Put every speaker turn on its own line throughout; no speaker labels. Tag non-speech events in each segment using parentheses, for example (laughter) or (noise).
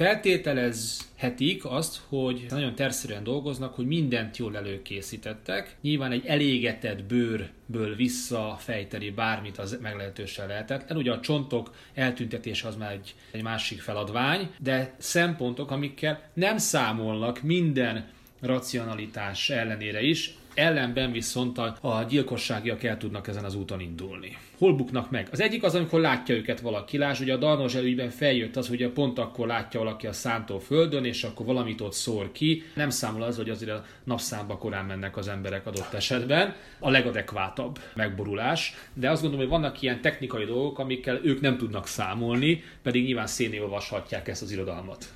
feltételezhetik azt, hogy nagyon terszerűen dolgoznak, hogy mindent jól előkészítettek. Nyilván egy elégetett bőrből visszafejteni bármit az meglehetősen lehetetlen. Ugye a csontok eltüntetése az már egy, egy másik feladvány, de szempontok, amikkel nem számolnak minden racionalitás ellenére is, ellenben viszont a, a gyilkosságiak el tudnak ezen az úton indulni. Hol buknak meg? Az egyik az, amikor látja őket valaki. Lásd, ugye a Darnozs ügyben feljött az, hogy pont akkor látja valaki a szántó földön, és akkor valamit ott szór ki. Nem számol az, hogy azért a napszámba korán mennek az emberek adott esetben. A legadekvátabb megborulás. De azt gondolom, hogy vannak ilyen technikai dolgok, amikkel ők nem tudnak számolni, pedig nyilván széné olvashatják ezt az irodalmat.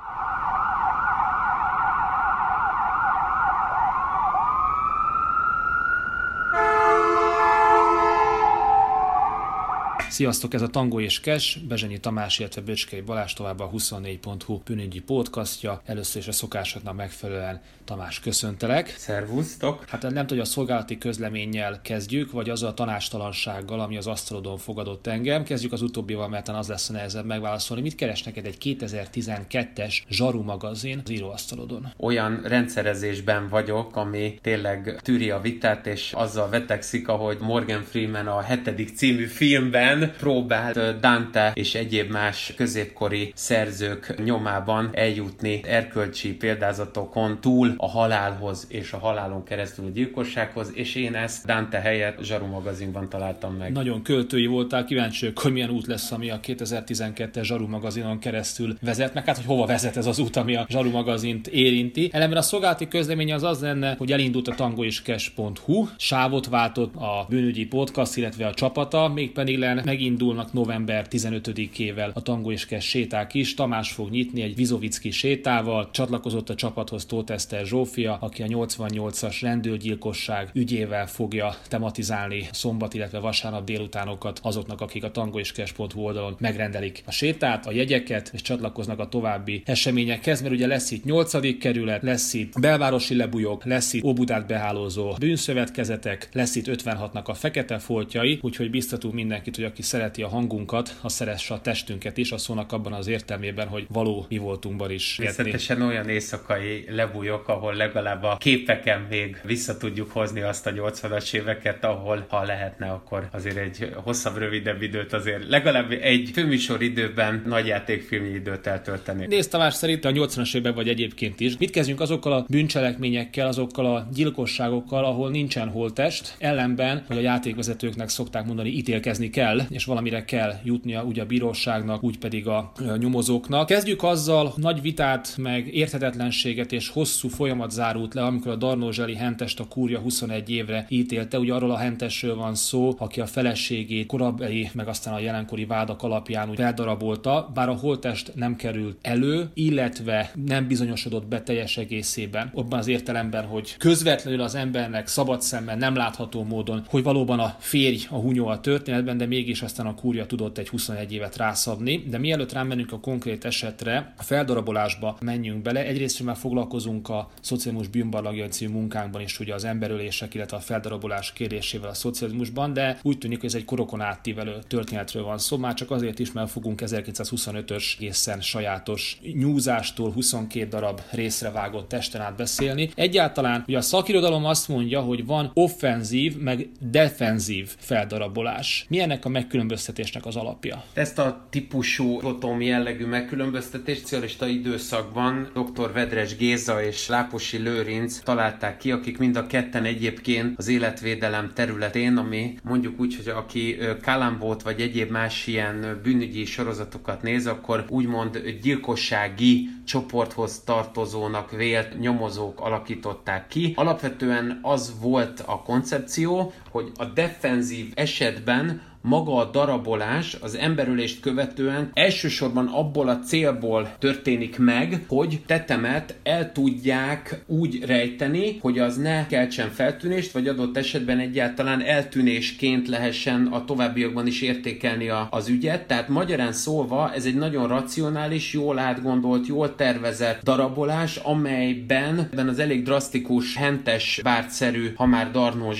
Sziasztok, ez a Tango és Kes, Bezsenyi Tamás, illetve Böcskei Balázs tovább a 24.hu bűnügyi podcastja. Először is a szokásoknak megfelelően Tamás, köszöntelek.
Szervusztok!
Hát nem tudom, hogy a szolgálati közleménnyel kezdjük, vagy azzal a tanástalansággal, ami az asztalodon fogadott engem. Kezdjük az utóbbival, mert az lesz a nehezebb megválaszolni. Mit keres neked egy 2012-es Zsaru magazin az íróasztalodon?
Olyan rendszerezésben vagyok, ami tényleg tűri a vitát, és azzal vetekszik, ahogy Morgan Freeman a hetedik című filmben próbált Dante és egyéb más középkori szerzők nyomában eljutni erkölcsi példázatokon túl a halálhoz és a halálon keresztül a gyilkossághoz, és én ezt Dante helyett Zsaru magazinban találtam meg.
Nagyon költői voltál, kíváncsi hogy milyen út lesz, ami a 2012-es Zsaru magazinon keresztül vezet, meg hát hogy hova vezet ez az út, ami a Zsaru magazint érinti. Ellenben a szolgálati közlemény az az lenne, hogy elindult a tangoiskes.hu, sávot váltott a bűnügyi podcast, illetve a csapata, mégpedig len megindulnak november 15-ével a Tango és Kes séták is. Tamás fog nyitni egy Vizovicki sétával, csatlakozott a csapathoz Tóth Eszter Zsófia, aki a 88-as rendőrgyilkosság ügyével fogja tematizálni szombat, illetve vasárnap délutánokat azoknak, akik a tangoiskes.hu oldalon megrendelik a sétát, a jegyeket, és csatlakoznak a további eseményekhez, mert ugye lesz itt 8. kerület, lesz itt belvárosi lebujok, lesz itt Óbudát behálózó bűnszövetkezetek, lesz itt 56-nak a fekete foltjai, úgyhogy biztatunk mindenkit, hogy aki szereti a hangunkat, az szeresse a testünket is, a szónak abban az értelmében, hogy való mi voltunkban is.
Természetesen olyan éjszakai lebújok, ahol legalább a képeken még vissza tudjuk hozni azt a 80-as éveket, ahol ha lehetne, akkor azért egy hosszabb, rövidebb időt azért legalább egy főműsor időben nagy játékfilmi időt eltölteni.
Nézd Tamás szerint a 80-as években vagy egyébként is. Mit kezdjünk azokkal a bűncselekményekkel, azokkal a gyilkosságokkal, ahol nincsen holtest, ellenben, hogy a játékvezetőknek szokták mondani, ítélkezni kell, és valamire kell jutnia úgy a bíróságnak, úgy pedig a nyomozóknak. Kezdjük azzal, nagy vitát, meg érthetetlenséget és hosszú folyamat zárult le, amikor a Darnó Zseli Hentest a kúria 21 évre ítélte. Ugye arról a Hentesről van szó, aki a feleségét korabeli, meg aztán a jelenkori vádak alapján úgy feldarabolta, bár a holtest nem került elő, illetve nem bizonyosodott be teljes egészében. Abban az értelemben, hogy közvetlenül az embernek szabad szemmel nem látható módon, hogy valóban a férj a hunyó a történetben, de mégis aztán a kúria tudott egy 21 évet rászabni. De mielőtt rámenünk a konkrét esetre, a feldarabolásba menjünk bele. Egyrészt már foglalkozunk a szocializmus bűnbarlagja című munkánkban is ugye az emberölések, illetve a feldarabolás kérdésével a szocializmusban, de úgy tűnik, hogy ez egy korokon átívelő történetről van szó, már csak azért is, mert fogunk 1925-ös egészen sajátos nyúzástól 22 darab részre vágott testen át beszélni. Egyáltalán ugye a szakirodalom azt mondja, hogy van offenzív, meg defenzív feldarabolás. Milyennek a megkülönböztetésnek az alapja?
Ezt a típusú rotom jellegű megkülönböztetést szocialista időszakban dr. Vedres Géza és Láposi Lőrinc találták ki, akik mind a ketten egyébként az életvédelem területén, ami mondjuk úgy, hogy aki Kalambót vagy egyéb más ilyen bűnügyi sorozatokat néz, akkor úgymond gyilkossági csoporthoz tartozónak vélt nyomozók alakították ki. Alapvetően az volt a koncepció, hogy a defenzív esetben maga a darabolás az emberülést követően elsősorban abból a célból történik meg, hogy tetemet el tudják úgy rejteni, hogy az ne keltsen feltűnést, vagy adott esetben egyáltalán eltűnésként lehessen a továbbiakban is értékelni a, az ügyet. Tehát magyarán szólva ez egy nagyon racionális, jól átgondolt, jól tervezett darabolás, amelyben ebben az elég drasztikus, hentes, bártszerű, ha már Darnó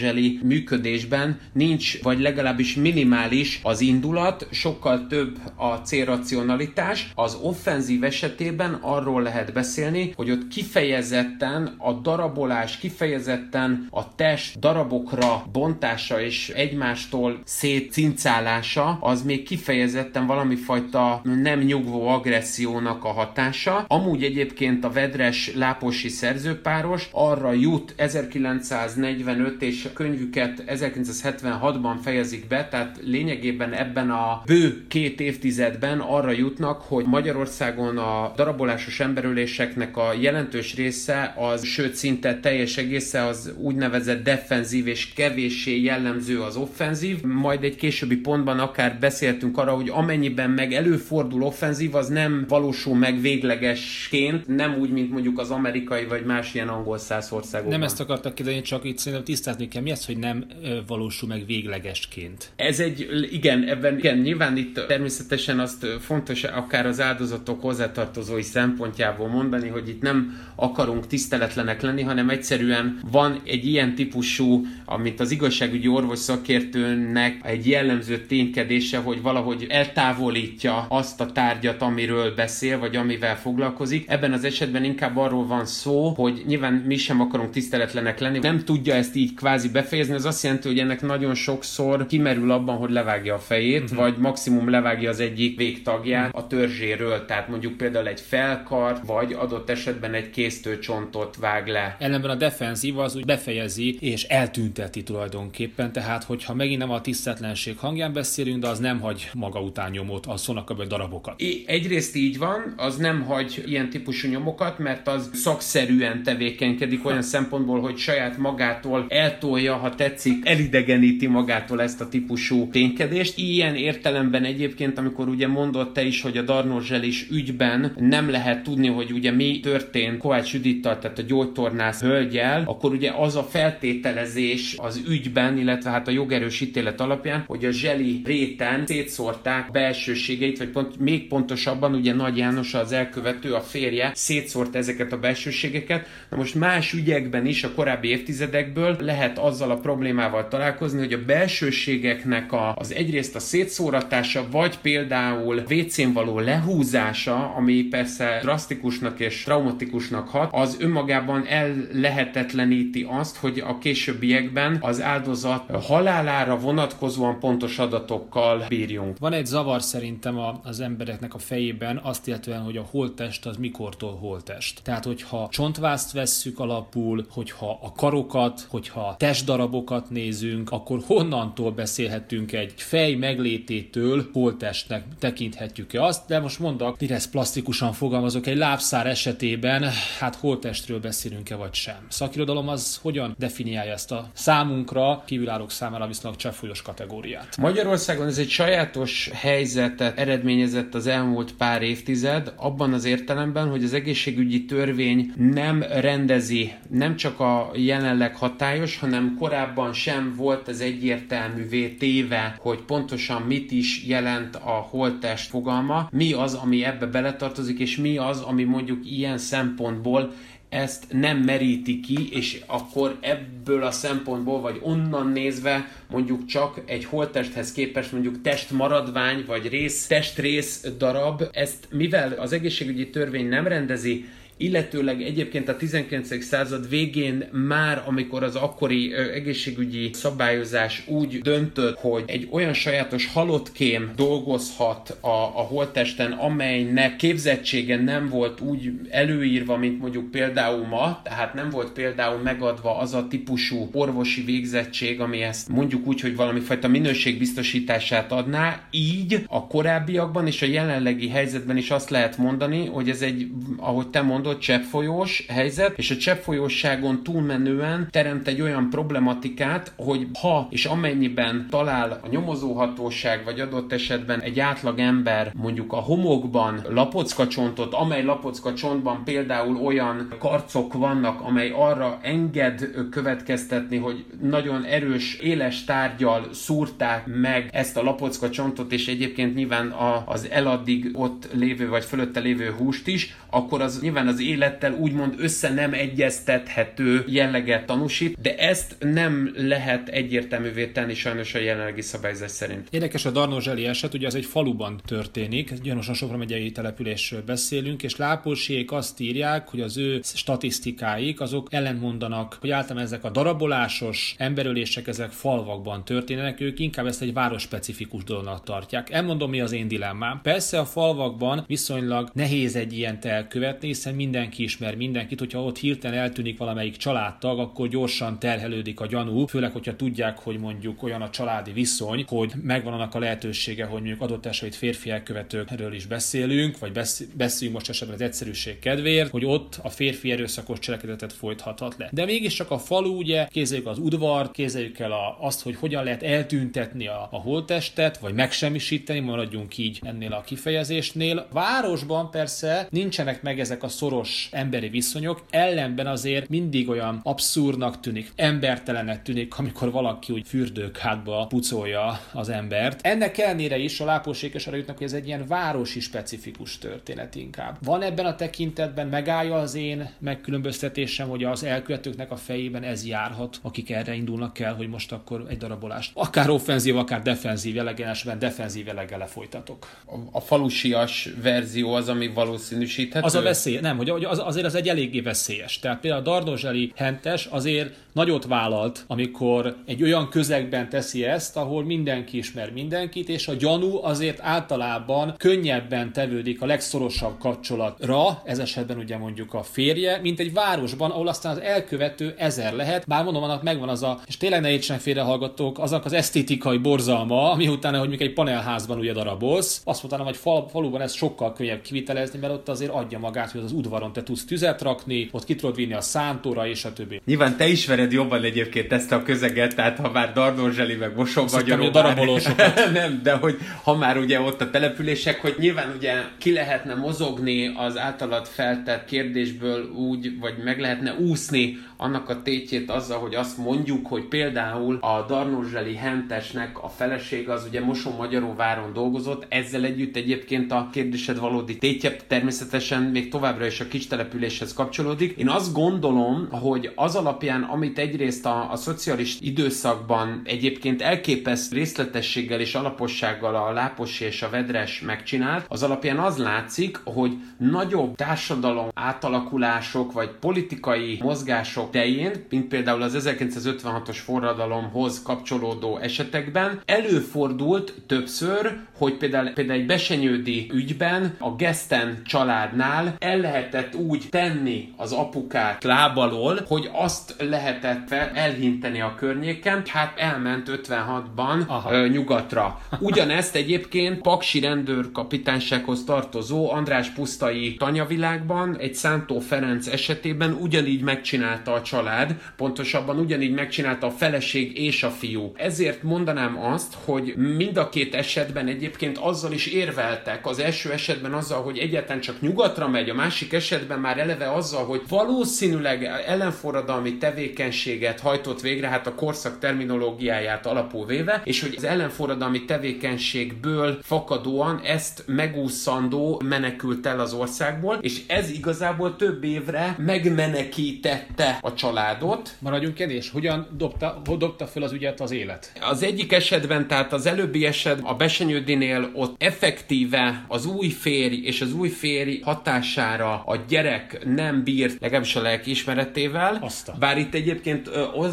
működésben nincs, vagy legalábbis minimális minimális az indulat, sokkal több a célracionalitás. Az offenzív esetében arról lehet beszélni, hogy ott kifejezetten a darabolás, kifejezetten a test darabokra bontása és egymástól szétcincálása, az még kifejezetten valami fajta nem nyugvó agressziónak a hatása. Amúgy egyébként a vedres láposi szerzőpáros arra jut 1945 és könyvüket 1976-ban fejezik be, tehát lényegében ebben a bő két évtizedben arra jutnak, hogy Magyarországon a darabolásos emberöléseknek a jelentős része az, sőt szinte teljes egésze az úgynevezett defenzív és kevéssé jellemző az offenzív. Majd egy későbbi pontban akár beszéltünk arra, hogy amennyiben meg előfordul offenzív, az nem valósul meg véglegesként, nem úgy, mint mondjuk az amerikai vagy más ilyen angol száz országokban.
Nem ezt akartak kérdezni, csak itt szerintem tisztázni kell, mi az, hogy nem valósul meg véglegesként.
Ez egy, igen, ebben, igen, nyilván itt természetesen azt fontos akár az áldozatok hozzátartozói szempontjából mondani, hogy itt nem akarunk tiszteletlenek lenni, hanem egyszerűen van egy ilyen típusú, amit az igazságügyi orvos szakértőnek egy jellemző ténykedése, hogy valahogy eltávolítja azt a tárgyat, amiről beszél, vagy amivel foglalkozik. Ebben az esetben inkább arról van szó, hogy nyilván mi sem akarunk tiszteletlenek lenni. Nem tudja ezt így kvázi befejezni, az azt jelenti, hogy ennek nagyon sokszor kimerül abban, hogy levágja a fejét, uh-huh. vagy maximum levágja az egyik végtagját a törzséről. Tehát mondjuk például egy felkart, vagy adott esetben egy késztőcsontot vág le.
Ellenben a defenzív az úgy befejezi és eltünteti tulajdonképpen, tehát hogyha megint nem a tisztetlenség hangján beszélünk, de az nem hagy maga után nyomot, a szonakabb darabokat.
I- egyrészt így van, az nem hagy ilyen típusú nyomokat, mert az szakszerűen tevékenykedik olyan szempontból, hogy saját magától eltolja, ha tetszik, elidegeníti magától ezt a típusú ténykedést. Ilyen értelemben egyébként, amikor ugye mondott te is, hogy a Darnozselis ügyben nem lehet tudni, hogy ugye mi történt Kovács Judittal, tehát a gyógytornász hölgyel, akkor ugye az a feltételezés az ügyben, illetve hát a jogerős ítélet alapján, hogy a zseli réten szétszórták belsőségeit, vagy pont, még pontosabban ugye Nagy János az elkövető, a férje szétszórt ezeket a belsőségeket. Na most más ügyekben is a korábbi évtizedekből lehet azzal a problémával találkozni, hogy a belsőségeknek a, az egyrészt a szétszóratása, vagy például WC-n való lehúzása, ami persze drasztikusnak és traumatikusnak hat, az önmagában el lehetetleníti azt, hogy a későbbiekben az áldozat halálára vonatkozóan pontos adatokkal bírjunk.
Van egy zavar szerintem az embereknek a fejében azt illetően, hogy a holttest az mikortól holttest. Tehát, hogyha csontvázt vesszük alapul, hogyha a karokat, hogyha testdarabokat nézünk, akkor honnantól beszélhetünk egy fej meglététől holttestnek tekinthetjük-e azt, de most mondok, direkt plastikusan fogalmazok, egy lábszár esetében, hát holttestről beszélünk-e vagy sem. Szakirodalom az hogyan definiálja ezt a számunkra, kívülállók számára viszonylag cseppfolyós kategóriát?
Magyarországon ez egy sajátos helyzetet eredményezett az elmúlt pár évtized, abban az értelemben, hogy az egészségügyi törvény nem rendezi nem csak a jelenleg hatályos, hanem korábban sem volt ez egyértelművé téve, hogy pontosan mit is jelent a holttest fogalma, mi az, ami ebbe beletartozik, és mi az, ami mondjuk ilyen szempontból ezt nem meríti ki, és akkor ebből a szempontból, vagy onnan nézve mondjuk csak egy holttesthez képest mondjuk testmaradvány, vagy rész, testrész darab, ezt mivel az egészségügyi törvény nem rendezi, illetőleg egyébként a 19. század végén már, amikor az akkori egészségügyi szabályozás úgy döntött, hogy egy olyan sajátos halottkém dolgozhat a, a holtesten, amelynek képzettsége nem volt úgy előírva, mint mondjuk például ma, tehát nem volt például megadva az a típusú orvosi végzettség, ami ezt mondjuk úgy, hogy valami fajta minőségbiztosítását adná, így a korábbiakban és a jelenlegi helyzetben is azt lehet mondani, hogy ez egy, ahogy te mondod, mondott cseppfolyós helyzet, és a cseppfolyóságon túlmenően teremt egy olyan problematikát, hogy ha és amennyiben talál a nyomozóhatóság, vagy adott esetben egy átlag ember mondjuk a homokban lapockacsontot, amely lapockacsontban például olyan karcok vannak, amely arra enged következtetni, hogy nagyon erős, éles tárgyal szúrták meg ezt a lapockacsontot, és egyébként nyilván a, az eladdig ott lévő vagy fölötte lévő húst is, akkor az nyilván az az élettel úgymond össze nem egyeztethető jelleget tanúsít, de ezt nem lehet egyértelművé tenni sajnos a jelenlegi szabályzás szerint.
Érdekes a Darnozseli eset, ugye ez egy faluban történik, gyanúsan Sopron megyei településről beszélünk, és Lápolsiék azt írják, hogy az ő statisztikáik azok ellentmondanak, hogy általában ezek a darabolásos emberölések ezek falvakban történnek, ők inkább ezt egy városspecifikus dolognak tartják. Elmondom, mi az én dilemmám. Persze a falvakban viszonylag nehéz egy ilyen elkövetni, hiszen mindenki ismer mindenkit, hogyha ott hirtelen eltűnik valamelyik családtag, akkor gyorsan terhelődik a gyanú, főleg, hogyha tudják, hogy mondjuk olyan a családi viszony, hogy megvan annak a lehetősége, hogy mondjuk adott esetben férfi elkövetőkről is beszélünk, vagy beszéljünk most esetben az egyszerűség kedvéért, hogy ott a férfi erőszakos cselekedetet folythathat le. De mégiscsak a falu, ugye, kézeljük az udvart, kézeljük el a, azt, hogy hogyan lehet eltüntetni a, a holttestet, vagy megsemmisíteni, maradjunk így ennél a kifejezésnél. Városban persze nincsenek meg ezek a szoros emberi viszonyok, ellenben azért mindig olyan abszurdnak tűnik, embertelenek tűnik, amikor valaki úgy fürdőkádba pucolja az embert. Ennek ellenére is a lápósékes arra jutnak, hogy ez egy ilyen városi specifikus történet inkább. Van ebben a tekintetben, megállja az én megkülönböztetésem, hogy az elkövetőknek a fejében ez járhat, akik erre indulnak el, hogy most akkor egy darabolást, akár offenzív, akár defenzív jeleggel, defenzív jeleggel lefolytatok.
A, a falusias verzió az, ami valószínűsíthető?
Az a veszély, nem, hogy az, azért az egy eléggé veszélyes. Tehát például a Dardozseli Hentes azért nagyot vállalt, amikor egy olyan közegben teszi ezt, ahol mindenki ismer mindenkit, és a gyanú azért általában könnyebben tevődik a legszorosabb kapcsolatra, ez esetben ugye mondjuk a férje, mint egy városban, ahol aztán az elkövető ezer lehet, bár mondom, annak megvan az a, és tényleg ne értsenek félrehallgatók, azok az esztétikai borzalma, ami utána, hogy mondjuk egy panelházban ugye darabolsz, azt mondanám, hogy fal, faluban ez sokkal könnyebb kivitelezni, mert ott azért adja magát, hogy az udvaron te tudsz tüzet rakni, ott ki tudod vinni a szántóra és a többi.
Nyilván te ismered jobban egyébként ezt a közeget, tehát ha már Dardorzseli meg Mosó vagy a (laughs) nem, de hogy ha már ugye ott a települések, hogy nyilván ugye ki lehetne mozogni az általad feltett kérdésből úgy, vagy meg lehetne úszni annak a tétjét azzal, hogy azt mondjuk, hogy például a Darnózseli Hentesnek a feleség az ugye Moson-Magyaróváron dolgozott, ezzel együtt egyébként a kérdésed valódi tétje természetesen még továbbra is a kis településhez kapcsolódik. Én azt gondolom, hogy az alapján, amit egyrészt a, a szocialist időszakban egyébként elképeszt részletességgel és alapossággal a Láposi és a Vedres megcsinált, az alapján az látszik, hogy nagyobb társadalom átalakulások vagy politikai mozgások idején, mint például az 1956-os forradalomhoz kapcsolódó esetekben, előfordult többször, hogy például, például egy besenyődi ügyben a Gesten családnál el lehetett úgy tenni az apukát lábalól, hogy azt lehetett elhinteni a környéken, hát elment 56-ban Aha. nyugatra. Ugyanezt egyébként Paksi rendőrkapitánysághoz tartozó András Pusztai tanyavilágban egy Szántó Ferenc esetében ugyanígy megcsinálta a család, pontosabban ugyanígy megcsinálta a feleség és a fiú. Ezért mondanám azt, hogy mind a két esetben egyébként azzal is érveltek. Az első esetben azzal, hogy egyáltalán csak nyugatra megy, a másik esetben már eleve azzal, hogy valószínűleg ellenforradalmi tevékenységet hajtott végre, hát a korszak terminológiáját alapul véve, és hogy az ellenforradalmi tevékenységből fakadóan ezt megúszandó menekült el az országból, és ez igazából több évre megmenekítette a családot.
Maradjunk kérdés, hogyan dobta, hogy dobta fel az ügyet az élet?
Az egyik esetben, tehát az előbbi eset a Besenyődinél ott effektíve az új férj és az új férj hatására a gyerek nem bírt legalábbis a lelki ismeretével. Aztán. Bár itt egyébként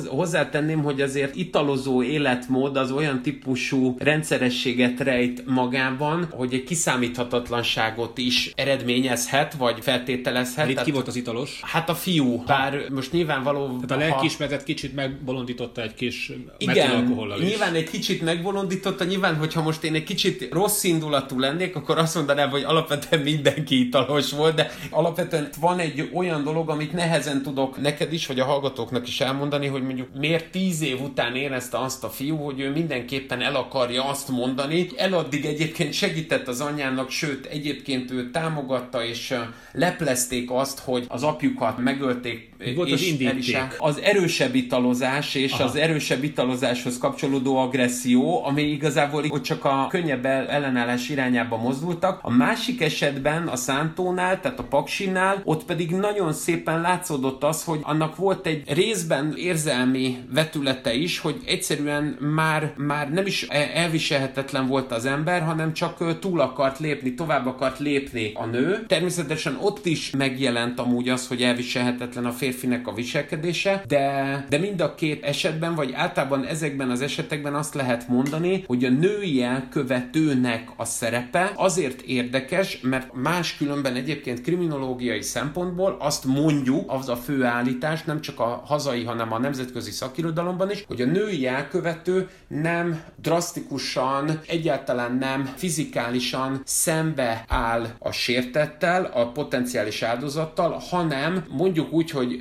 hozzátenném, hogy azért italozó életmód az olyan típusú rendszerességet rejt magában, hogy egy kiszámíthatatlanságot is eredményezhet, vagy feltételezhet.
Itt ki volt az italos?
Hát a fiú. Bár most nyilvánvaló...
Tehát a lelkiismeretet kicsit megbolondította egy kis
Igen, nyilván egy kicsit megbolondította, nyilván, hogyha most én egy kicsit rossz indulatú lennék, akkor azt mondanám, hogy alapvetően mindenki italos volt, de alapvetően van egy olyan dolog, amit nehezen tudok neked is, vagy a hallgatóknak is is elmondani, hogy mondjuk miért tíz év után érezte azt a fiú, hogy ő mindenképpen el akarja azt mondani. Eladdig egyébként segített az anyjának, sőt, egyébként ő támogatta és leplezték azt, hogy az apjukat megölték.
Volt és az indíték.
Az erősebb italozás és Aha. az erősebb italozáshoz kapcsolódó agresszió, ami igazából hogy csak a könnyebb ellenállás irányába mozdultak. A másik esetben a Szántónál, tehát a Paksinál, ott pedig nagyon szépen látszódott az, hogy annak volt egy részben érzelmi vetülete is, hogy egyszerűen már, már nem is e- elviselhetetlen volt az ember, hanem csak túl akart lépni, tovább akart lépni a nő. Természetesen ott is megjelent amúgy az, hogy elviselhetetlen a férfinek a viselkedése, de, de mind a két esetben, vagy általában ezekben az esetekben azt lehet mondani, hogy a női elkövetőnek a szerepe azért érdekes, mert más különben egyébként kriminológiai szempontból azt mondjuk, az a fő állítás, nem csak a hazai, hanem a nemzetközi szakirodalomban is, hogy a női elkövető nem drasztikusan, egyáltalán nem fizikálisan szembe áll a sértettel, a potenciális áldozattal, hanem mondjuk úgy, hogy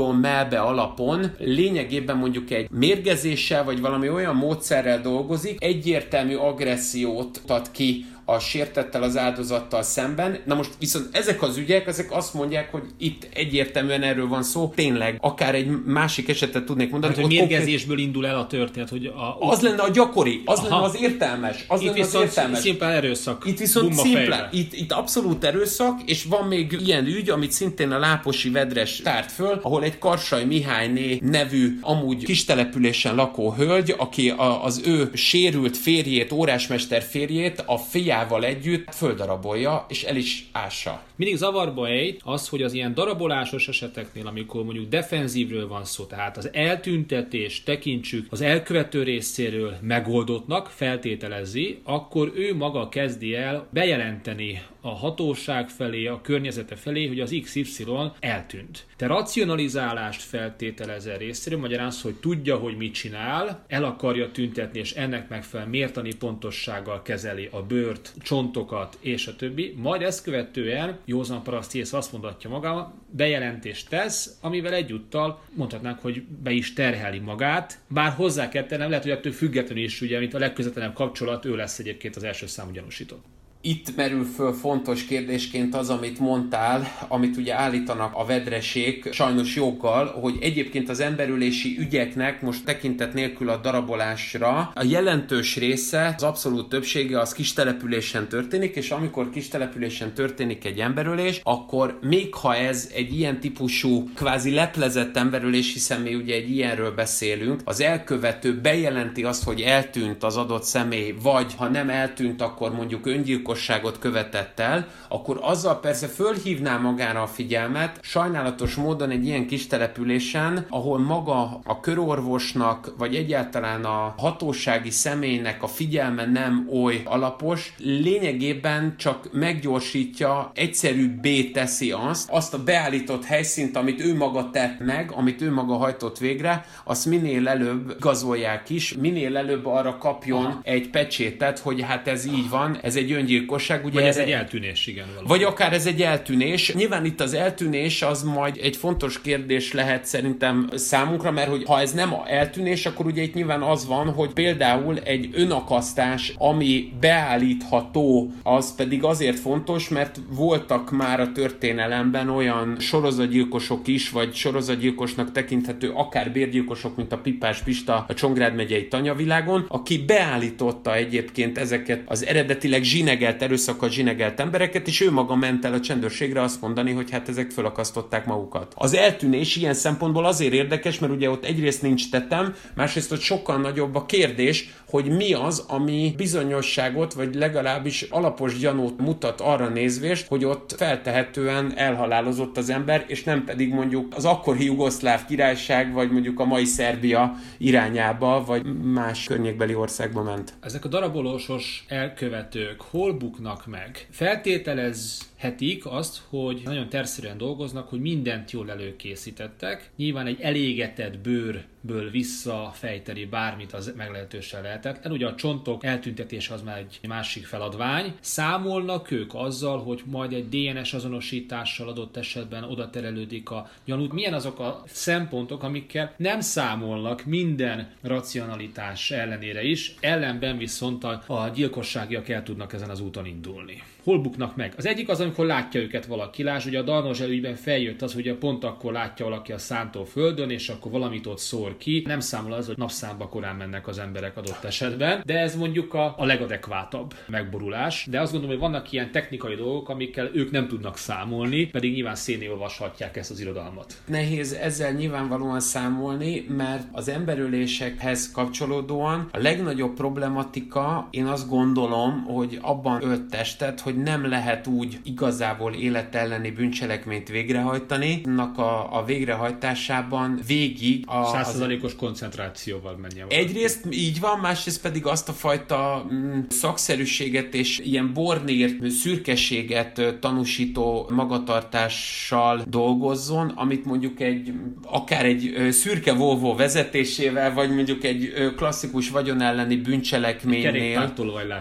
hátulról melbe alapon lényegében mondjuk egy mérgezéssel vagy valami olyan módszerrel dolgozik, egyértelmű agressziót ad ki a sértettel, az áldozattal szemben. Na most viszont ezek az ügyek, ezek azt mondják, hogy itt egyértelműen erről van szó, tényleg, akár egy másik esetet tudnék mondani.
Hát, hogy mérgezésből konkrét... indul el a történet, hogy a,
Az lenne a gyakori, az Aha. lenne az értelmes, az
itt
lenne
az értelmes. szimplán erőszak.
Itt viszont szimplán, itt, itt abszolút erőszak, és van még ilyen ügy, amit szintén a Láposi Vedres tárt föl, ahol egy Karsai Mihályné nevű, amúgy kistelepülésen lakó hölgy, aki a, az ő sérült férjét, órásmester férjét a fiá fiával együtt földarabolja, és el is ássa.
Mindig zavarba egy az, hogy az ilyen darabolásos eseteknél, amikor mondjuk defenzívről van szó, tehát az eltüntetés tekintsük az elkövető részéről megoldottnak, feltételezi, akkor ő maga kezdi el bejelenteni a hatóság felé, a környezete felé, hogy az XY eltűnt. Te racionalizálást feltételezel részéről, magyarán az, hogy tudja, hogy mit csinál, el akarja tüntetni, és ennek megfelelően mértani pontossággal kezeli a bőrt, csontokat és a többi, majd ezt követően józan parasztész azt mondatja maga, bejelentést tesz, amivel egyúttal mondhatnánk, hogy be is terheli magát, bár hozzá kell tennem, lehet, hogy ettől függetlenül is, ugye, mint a legközelebb kapcsolat, ő lesz egyébként az első számú gyanúsított
itt merül föl fontos kérdésként az, amit mondtál, amit ugye állítanak a vedresék, sajnos joggal, hogy egyébként az emberülési ügyeknek most tekintet nélkül a darabolásra a jelentős része, az abszolút többsége az kis településen történik, és amikor kis településen történik egy emberülés, akkor még ha ez egy ilyen típusú kvázi leplezett emberülés, hiszen mi ugye egy ilyenről beszélünk, az elkövető bejelenti azt, hogy eltűnt az adott személy, vagy ha nem eltűnt, akkor mondjuk öngyilkos gyilkosságot követett el, akkor azzal persze fölhívná magára a figyelmet, sajnálatos módon egy ilyen kis településen, ahol maga a körorvosnak, vagy egyáltalán a hatósági személynek a figyelme nem oly alapos, lényegében csak meggyorsítja, egyszerűbbé teszi azt, azt a beállított helyszínt, amit ő maga tett meg, amit ő maga hajtott végre, azt minél előbb gazolják is, minél előbb arra kapjon egy pecsétet, hogy hát ez így van, ez egy öngyilkosság gyilkosság.
Ugye Vagy ez egy eltűnés, igen.
Valami. Vagy akár ez egy eltűnés. Nyilván itt az eltűnés az majd egy fontos kérdés lehet szerintem számunkra, mert hogy ha ez nem eltűnés, akkor ugye itt nyilván az van, hogy például egy önakasztás, ami beállítható, az pedig azért fontos, mert voltak már a történelemben olyan sorozatgyilkosok is, vagy sorozatgyilkosnak tekinthető akár bérgyilkosok, mint a Pipás Pista a Csongrád megyei tanyavilágon, aki beállította egyébként ezeket az eredetileg zsinegelt zsinegelt, erőszakkal zsinegelt embereket, és ő maga ment el a csendőrségre azt mondani, hogy hát ezek fölakasztották magukat. Az eltűnés ilyen szempontból azért érdekes, mert ugye ott egyrészt nincs tetem, másrészt ott sokkal nagyobb a kérdés, hogy mi az, ami bizonyosságot, vagy legalábbis alapos gyanút mutat arra nézvést, hogy ott feltehetően elhalálozott az ember, és nem pedig mondjuk az akkori jugoszláv királyság, vagy mondjuk a mai Szerbia irányába, vagy más környékbeli országba ment.
Ezek a darabolósos elkövetők hol buknak meg? Feltételez elkövethetik azt, hogy nagyon terszerűen dolgoznak, hogy mindent jól előkészítettek. Nyilván egy elégetett bőrből visszafejteni bármit az meglehetősen lehetetlen. Ugye a csontok eltüntetése az már egy másik feladvány. Számolnak ők azzal, hogy majd egy DNS azonosítással adott esetben oda terelődik a gyanút. Milyen azok a szempontok, amikkel nem számolnak minden racionalitás ellenére is, ellenben viszont a, a gyilkosságiak el tudnak ezen az úton indulni hol buknak meg. Az egyik az, amikor látja őket valaki. Lásd, hogy a Darnozs előgyben feljött az, hogy pont akkor látja valaki a szántól földön, és akkor valamit ott szór ki. Nem számol az, hogy napszámba korán mennek az emberek adott esetben, de ez mondjuk a, a legadekvátabb megborulás. De azt gondolom, hogy vannak ilyen technikai dolgok, amikkel ők nem tudnak számolni, pedig nyilván széné olvashatják ezt az irodalmat.
Nehéz ezzel nyilvánvalóan számolni, mert az emberölésekhez kapcsolódóan a legnagyobb problematika, én azt gondolom, hogy abban ölt testet, hogy nem lehet úgy igazából élet elleni bűncselekményt végrehajtani, annak a, a végrehajtásában végig
a... Százszerzalékos koncentrációval menjen.
Egyrészt így van, másrészt pedig azt a fajta mm, szakszerűséget és ilyen bornírt szürkeséget tanúsító magatartással dolgozzon, amit mondjuk egy akár egy szürke Volvo vezetésével, vagy mondjuk egy klasszikus vagyon elleni bűncselekménynél.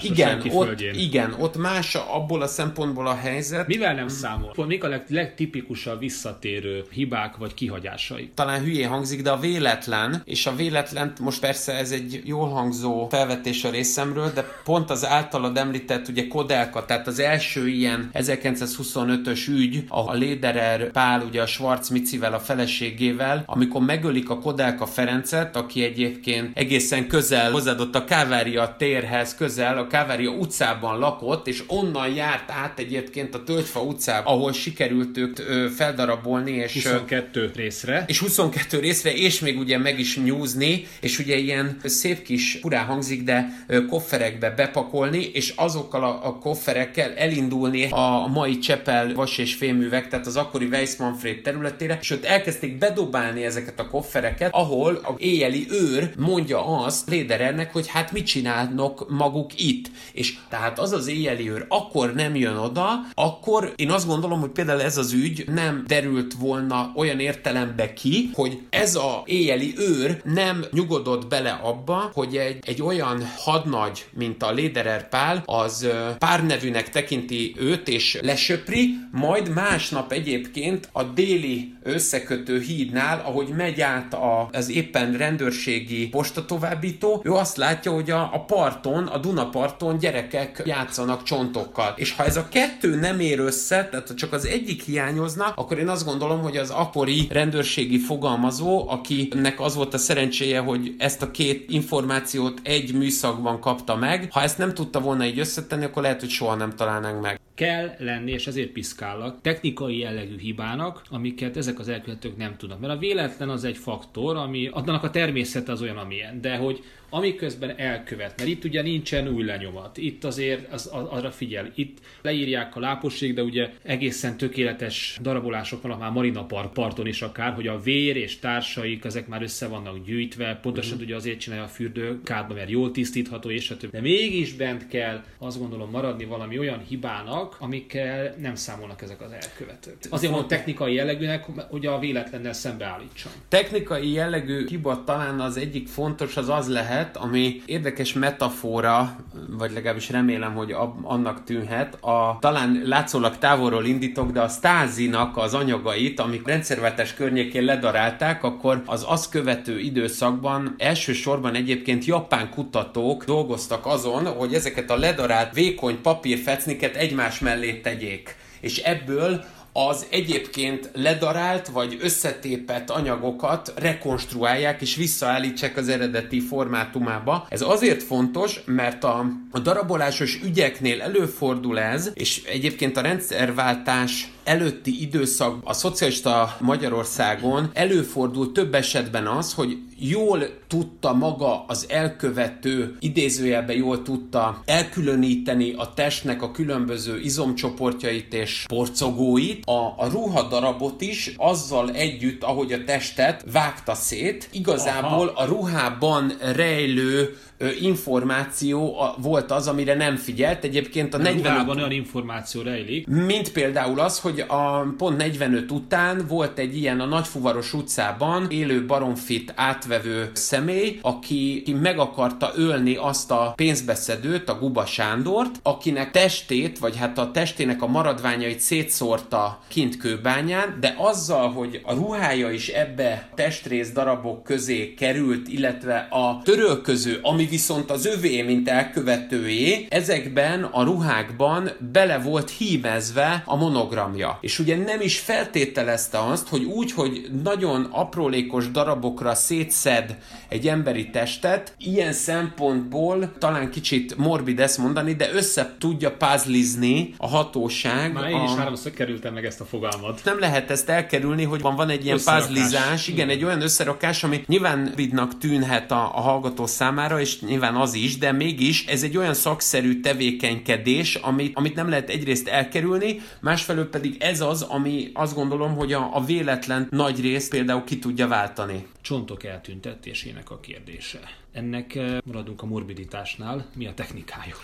Igen,
ott, igen, ott más abból a szempontból a helyzet.
Mivel nem számol? Mik a leg, legtipikusabb visszatérő hibák vagy kihagyásai?
Talán hülyén hangzik, de a véletlen, és a véletlen most persze ez egy jól hangzó felvetés a részemről, de pont az általad említett ugye Kodelka, tehát az első ilyen 1925-ös ügy, a Lederer Pál ugye a Schwarz Micivel, a feleségével, amikor megölik a Kodelka Ferencet, aki egyébként egészen közel hozzáadott a Kávária térhez, közel a Kávária utcában lakott, és onnan járt át egyébként a Tölgyfa utcába, ahol sikerült őt ö, feldarabolni, és
22 részre.
És 22 részre, és még ugye meg is nyúzni, és ugye ilyen szép kis furán hangzik, de ö, kofferekbe bepakolni, és azokkal a, a kofferekkel elindulni a mai Csepel vas és féművek, tehát az akkori Weiss Manfred területére, és ott elkezdték bedobálni ezeket a koffereket, ahol a éjjeli őr mondja azt Léderernek, hogy hát mit csinálnak maguk itt. És tehát az az éjjeli őr akkor akkor nem jön oda, akkor én azt gondolom, hogy például ez az ügy nem derült volna olyan értelembe ki, hogy ez a éjjeli őr nem nyugodott bele abba, hogy egy, egy olyan hadnagy, mint a Lederer Pál, az párnevűnek tekinti őt és lesöpri, majd másnap egyébként a déli összekötő hídnál, ahogy megy át a, az éppen rendőrségi postatovábbító, ő azt látja, hogy a, a parton, a Dunaparton gyerekek játszanak csontokkal. És ha ez a kettő nem ér össze, tehát csak az egyik hiányozna, akkor én azt gondolom, hogy az apori rendőrségi fogalmazó, akinek az volt a szerencséje, hogy ezt a két információt egy műszakban kapta meg, ha ezt nem tudta volna így összetenni, akkor lehet, hogy soha nem találnánk meg
kell lenni, és ezért piszkálnak, technikai jellegű hibának, amiket ezek az elkövetők nem tudnak. Mert a véletlen az egy faktor, ami annak a természete az olyan, amilyen, de hogy amiközben elkövet, mert itt ugye nincsen új lenyomat, itt azért az, az, arra figyel, itt leírják a láposség, de ugye egészen tökéletes darabolások vannak már Marina Park parton is akár, hogy a vér és társaik ezek már össze vannak gyűjtve, pontosan uh-huh. ugye azért csinálja a fürdő kádba, mert jól tisztítható és a többi. De mégis bent kell azt gondolom maradni valami olyan hibának, amikkel nem számolnak ezek az elkövetők. Azért mondom technikai jellegűnek, hogy a véletlennel szembeállítson.
Technikai jellegű hiba talán az egyik fontos az az lehet, lehet, ami érdekes metafora, vagy legalábbis remélem, hogy annak tűnhet, a talán látszólag távolról indítok, de a stázinak az anyagait, amik rendszerváltás környékén ledarálták, akkor az azt követő időszakban elsősorban egyébként japán kutatók dolgoztak azon, hogy ezeket a ledarált vékony papírfecniket egymás mellé tegyék. És ebből az egyébként ledarált vagy összetépett anyagokat rekonstruálják és visszaállítsák az eredeti formátumába. Ez azért fontos, mert a, a darabolásos ügyeknél előfordul ez, és egyébként a rendszerváltás előtti időszak a szocialista Magyarországon előfordult több esetben az, hogy jól tudta maga az elkövető, idézőjelben jól tudta elkülöníteni a testnek a különböző izomcsoportjait és porcogóit, a, a ruhadarabot is azzal együtt, ahogy a testet vágta szét, igazából Aha. a ruhában rejlő információ volt az, amire nem figyelt. Egyébként a, a
45... olyan információ rejlik.
Mint például az, hogy a pont 45 után volt egy ilyen a Nagyfuvaros utcában élő baromfit átvevő személy, aki, aki meg akarta ölni azt a pénzbeszedőt, a Guba Sándort, akinek testét, vagy hát a testének a maradványait szétszórta kint kőbányán, de azzal, hogy a ruhája is ebbe testrész darabok közé került, illetve a törölköző, ami viszont az övé, mint elkövetőjé, ezekben a ruhákban bele volt hímezve a monogramja. És ugye nem is feltételezte azt, hogy úgy, hogy nagyon aprólékos darabokra szétszed egy emberi testet, ilyen szempontból talán kicsit morbid ezt mondani, de össze tudja pázlizni a hatóság.
Már én is háromszor kerültem meg ezt a fogalmat.
Nem lehet ezt elkerülni, hogy van, van egy ilyen pázlizás, igen, igen, egy olyan összerakás, ami nyilván vidnak tűnhet a, a hallgató számára, és nyilván az is, de mégis ez egy olyan szakszerű tevékenykedés, amit, amit nem lehet egyrészt elkerülni, másfelől pedig ez az, ami azt gondolom, hogy a, a véletlen nagy részt például ki tudja váltani.
Csontok eltüntetésének a kérdése. Ennek eh, maradunk a morbiditásnál, mi a technikája?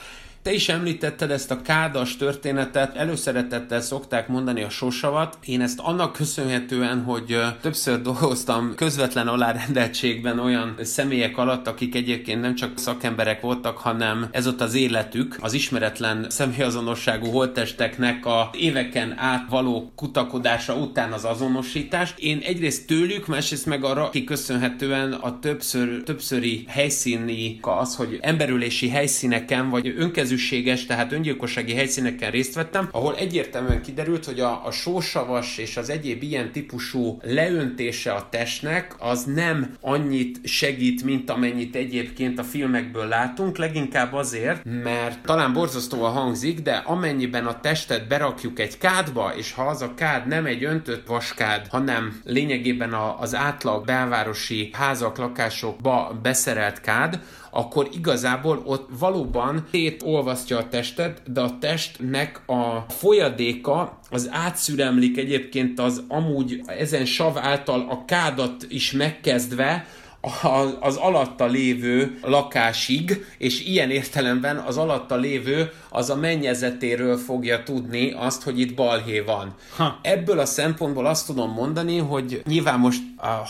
Te is említetted ezt a kádas történetet, előszeretettel szokták mondani a sosavat. Én ezt annak köszönhetően, hogy többször dolgoztam közvetlen alárendeltségben olyan személyek alatt, akik egyébként nem csak szakemberek voltak, hanem ez ott az életük, az ismeretlen személyazonosságú holttesteknek a éveken át való kutakodása után az azonosítás. Én egyrészt tőlük, másrészt meg arra kiköszönhetően a többször, többszöri helyszíni az, hogy emberülési helyszíneken vagy önkező rendszerűséges, tehát öngyilkossági helyszíneken részt vettem, ahol egyértelműen kiderült, hogy a, a sósavas és az egyéb ilyen típusú leöntése a testnek az nem annyit segít, mint amennyit egyébként a filmekből látunk, leginkább azért, mert talán borzasztóan hangzik, de amennyiben a testet berakjuk egy kádba, és ha az a kád nem egy öntött vaskád, hanem lényegében a, az átlag belvárosi házak, lakásokba beszerelt kád, akkor igazából ott valóban olvasztja a testet, de a testnek a folyadéka az átszüremlik egyébként az amúgy ezen sav által a kádat is megkezdve, az alatta lévő lakásig, és ilyen értelemben az alatta lévő az a mennyezetéről fogja tudni azt, hogy itt balhé van. Ha. Ebből a szempontból azt tudom mondani, hogy nyilván most,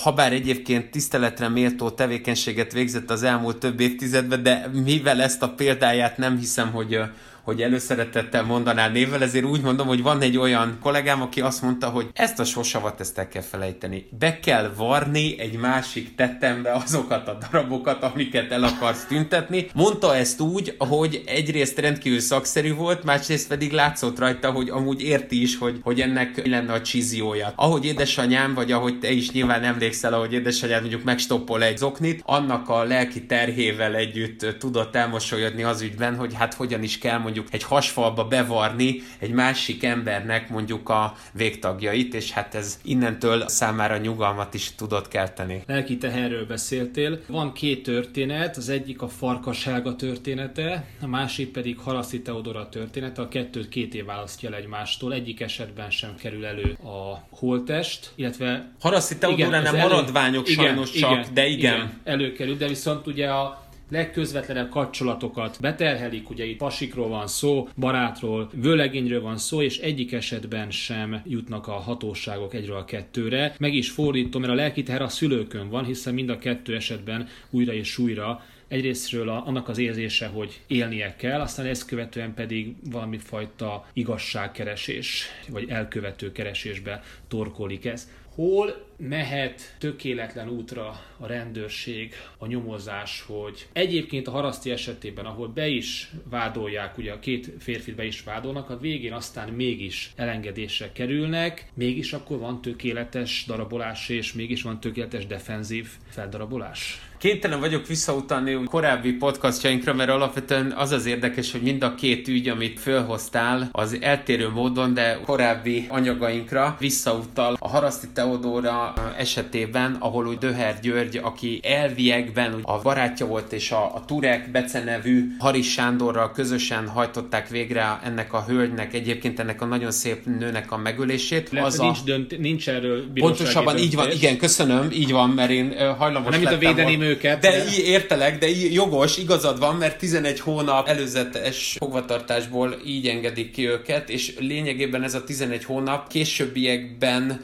ha bár egyébként tiszteletre méltó tevékenységet végzett az elmúlt több évtizedben, de mivel ezt a példáját nem hiszem, hogy hogy előszeretettel mondanál névvel, ezért úgy mondom, hogy van egy olyan kollégám, aki azt mondta, hogy ezt a sosavat ezt el kell felejteni. Be kell varni egy másik tettembe azokat a darabokat, amiket el akarsz tüntetni. Mondta ezt úgy, hogy egyrészt rendkívül szakszerű volt, másrészt pedig látszott rajta, hogy amúgy érti is, hogy, hogy ennek mi lenne a csíziója. Ahogy édesanyám, vagy ahogy te is nyilván emlékszel, ahogy édesanyád mondjuk megstoppol egy zoknit, annak a lelki terhével együtt tudott elmosolyodni az ügyben, hogy hát hogyan is kell mondjuk mondjuk egy hasfalba bevarni egy másik embernek mondjuk a végtagjait, és hát ez innentől számára nyugalmat is tudott kelteni.
Lelki teherről beszéltél. Van két történet, az egyik a Farkas Helga története, a másik pedig Haraszi Teodora története. A kettőt két év választja el egymástól. Egyik esetben sem kerül elő a holtest, illetve...
Haraszi nem maradványok igen, sajnos csak, igen, de igen. igen.
Előkerül, de viszont ugye a legközvetlenebb kapcsolatokat beterhelik, ugye itt pasikról van szó, barátról, vőlegényről van szó, és egyik esetben sem jutnak a hatóságok egyről a kettőre. Meg is fordítom, mert a lelki a szülőkön van, hiszen mind a kettő esetben újra és újra egyrésztről a, annak az érzése, hogy élnie kell, aztán ezt követően pedig valami fajta igazságkeresés, vagy elkövető keresésbe torkolik ez hol mehet tökéletlen útra a rendőrség, a nyomozás, hogy egyébként a haraszti esetében, ahol be is vádolják, ugye a két férfit be is vádolnak, a végén aztán mégis elengedésre kerülnek, mégis akkor van tökéletes darabolás, és mégis van tökéletes defenzív feldarabolás?
Kénytelen vagyok visszautalni korábbi podcastjainkra, mert alapvetően az az érdekes, hogy mind a két ügy, amit fölhoztál, az eltérő módon, de korábbi anyagainkra visszautal a Haraszti Teodóra esetében, ahol úgy Döher György, aki elviekben a barátja volt, és a, a Turek Bece nevű Haris Sándorral közösen hajtották végre ennek a hölgynek, egyébként ennek a nagyon szép nőnek a megölését.
Lehet,
az
a... nincs, dönt, nincs erről
Pontosabban döntés. így van, igen, köszönöm, így van, mert én hajlamos
Nem, mint a védeném őket.
De, de... értelek, de jogos, igazad van, mert 11 hónap előzetes fogvatartásból így engedik ki őket, és lényegében ez a 11 hónap későbbiekben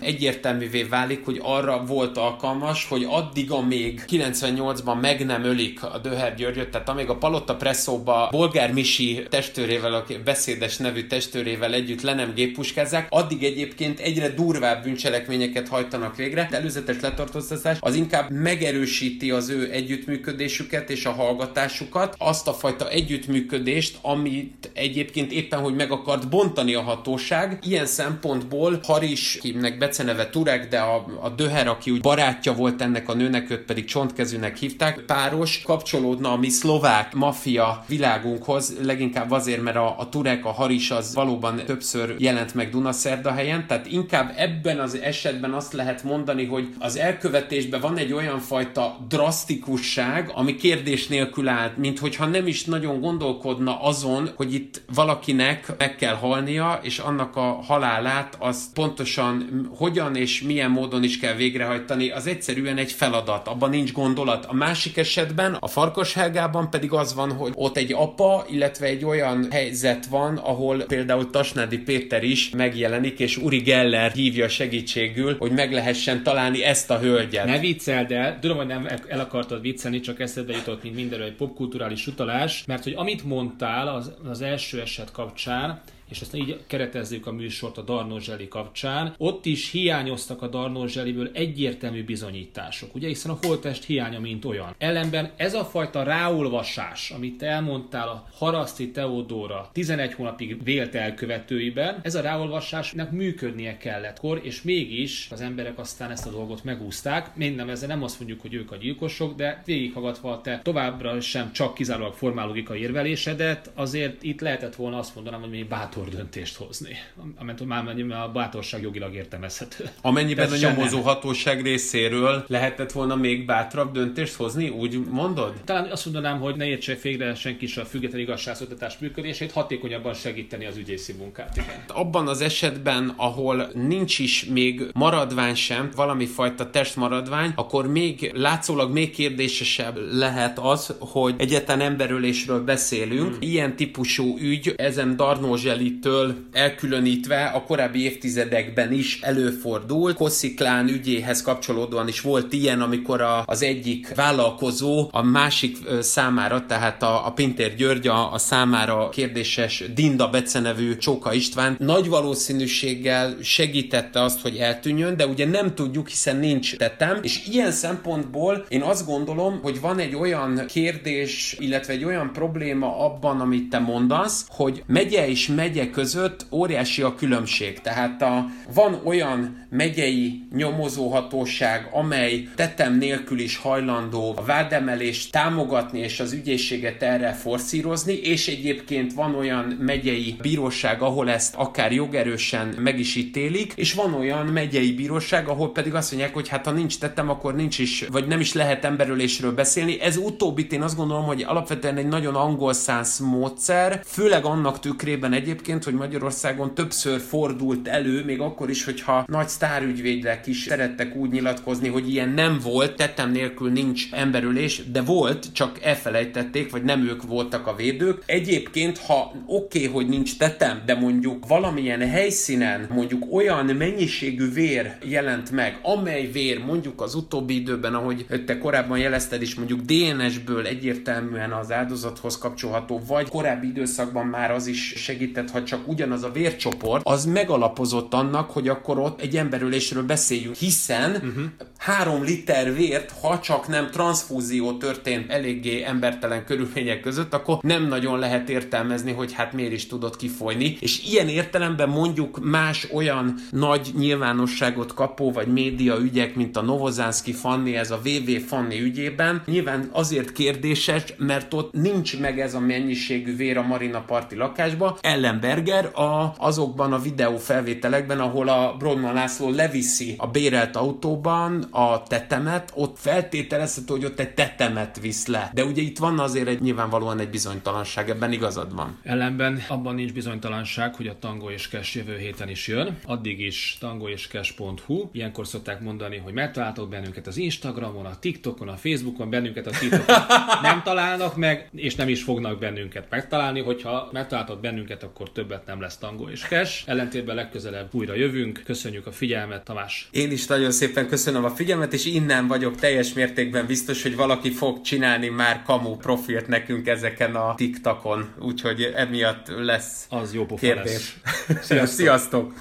egyértelművé válik, hogy arra volt alkalmas, hogy addig, amíg 98-ban meg nem ölik a Döher Györgyöt, tehát amíg a Palotta Presszóba Bolgár Misi testőrével, a beszédes nevű testőrével együtt le nem géppuskázzák, addig egyébként egyre durvább bűncselekményeket hajtanak végre. De előzetes letartóztatás az inkább megerősíti az ő együttműködésüket és a hallgatásukat, azt a fajta együttműködést, amit egyébként éppen, hogy meg akart bontani a hatóság. Ilyen szempontból Haris, akinek beceneve Turek, de a, a Döher, aki úgy barátja volt ennek a nőnek, őt pedig csontkezűnek hívták, páros kapcsolódna a mi szlovák maffia világunkhoz, leginkább azért, mert a, a Turek, a Haris az valóban többször jelent meg Dunaszerdahelyen, tehát inkább ebben az esetben azt lehet mondani, hogy az elkövetésben van egy olyan fajta drasztikusság, ami kérdés nélkül állt, mint hogyha nem is nagyon gondolkodna azon, hogy itt valakinek meg kell halnia, és annak a halálát az pontosan hogyan és milyen módon is kell végrehajtani, az egyszerűen egy feladat, abban nincs gondolat. A másik esetben, a Farkas Helgában pedig az van, hogy ott egy apa, illetve egy olyan helyzet van, ahol például Tasnádi Péter is megjelenik, és Uri Geller hívja segítségül, hogy meg lehessen találni ezt a hölgyet.
Ne vicceld el, tudom, hogy nem el akartad viccelni, csak eszedbe jutott, mint mindenről egy popkulturális utalás, mert hogy amit mondtál az, az első eset kapcsán, és ezt így keretezzük a műsort a Darnozseli kapcsán, ott is hiányoztak a Darnozseliből egyértelmű bizonyítások, ugye, hiszen a holtest hiánya, mint olyan. Ellenben ez a fajta ráolvasás, amit elmondtál a Haraszti Teodóra 11 hónapig vélt elkövetőiben, ez a ráolvasásnak működnie kellett kor, és mégis az emberek aztán ezt a dolgot megúzták. Minden ezzel nem azt mondjuk, hogy ők a gyilkosok, de végighallgatva a te továbbra sem csak kizárólag formálogika érvelésedet, azért itt lehetett volna azt mondanám, hogy még bátor bátor döntést hozni. Amint már a bátorság jogilag értelmezhető.
Amennyiben Ez a nyomozó nem. hatóság részéről lehetett volna még bátrabb döntést hozni, úgy mondod?
Talán azt mondanám, hogy ne értse félre senki a független igazságszolgáltatás működését, hatékonyabban segíteni az ügyészi munkát. Igen.
Abban az esetben, ahol nincs is még maradvány sem, valami fajta testmaradvány, akkor még látszólag még kérdésesebb lehet az, hogy egyetlen emberölésről beszélünk. Hmm. Ilyen típusú ügy ezen Darnózseli től elkülönítve a korábbi évtizedekben is előfordult. Kossziklán ügyéhez kapcsolódóan is volt ilyen, amikor a, az egyik vállalkozó a másik számára, tehát a, a Pintér György a, a számára kérdéses Dinda becenevű Csóka István nagy valószínűséggel segítette azt, hogy eltűnjön, de ugye nem tudjuk, hiszen nincs tetem, és ilyen szempontból én azt gondolom, hogy van egy olyan kérdés, illetve egy olyan probléma abban, amit te mondasz, hogy megye és megye megye között óriási a különbség. Tehát a, van olyan megyei nyomozóhatóság, amely tetem nélkül is hajlandó a vádemelést támogatni és az ügyészséget erre forszírozni, és egyébként van olyan megyei bíróság, ahol ezt akár jogerősen meg is ítélik, és van olyan megyei bíróság, ahol pedig azt mondják, hogy hát ha nincs tettem, akkor nincs is, vagy nem is lehet emberölésről beszélni. Ez utóbbit én azt gondolom, hogy alapvetően egy nagyon angol száz módszer, főleg annak tükrében egyébként, hogy Magyarországon többször fordult elő, még akkor is, hogyha nagy sztárügyvédek is szerettek úgy nyilatkozni, hogy ilyen nem volt, tettem nélkül nincs emberülés, de volt, csak elfelejtették, vagy nem ők voltak a védők. Egyébként, ha oké, okay, hogy nincs tetem, de mondjuk valamilyen helyszínen mondjuk olyan mennyiségű vér jelent meg, amely vér mondjuk az utóbbi időben, ahogy te korábban jelezted is, mondjuk DNS-ből egyértelműen az áldozathoz kapcsolható, vagy korábbi időszakban már az is segített, ha csak ugyanaz a vércsoport, az megalapozott annak, hogy akkor ott egy emberülésről beszéljünk, hiszen uh-huh. három liter vért, ha csak nem transfúzió történt eléggé embertelen körülmények között, akkor nem nagyon lehet értelmezni, hogy hát miért is tudott kifolyni. És ilyen értelemben mondjuk más olyan nagy nyilvánosságot kapó vagy média ügyek, mint a Novozánszki Fanni, ez a VV Fanni ügyében, nyilván azért kérdéses, mert ott nincs meg ez a mennyiségű vér a Marina parti lakásba. Ellenberger a, azokban a videó felvételekben, ahol a Bronman László leviszi a bérelt autóban a tetemet, ott feltételezhető, hogy ott egy tetemet visz le. De ugye itt van azért egy nyilvánvalóan egy bizonytalanság, ebben igazad van.
Ellenben abban nincs bizonytalanság, hogy a Tango és Cash jövő héten is jön. Addig is tangoéscash.hu. Ilyenkor szokták mondani, hogy megtaláltok bennünket az Instagramon, a TikTokon, a Facebookon, bennünket a TikTokon (laughs) nem találnak meg, és nem is fognak bennünket megtalálni. Hogyha megtaláltok bennünket, akkor többet nem lesz Tango és Cash. Ellentétben legközelebb újra jövünk. Köszönjük a figyelmet, Tamás.
Én is nagyon szépen köszönöm a figyelmet, és innen vagyok teljes mértékben biztos, hogy valaki fog csinálni már kamu profilt nekünk ezeken a TikTokon, úgyhogy emiatt lesz
Az jó
kérdés.
lesz.
Sziasztok! (laughs) Sziasztok.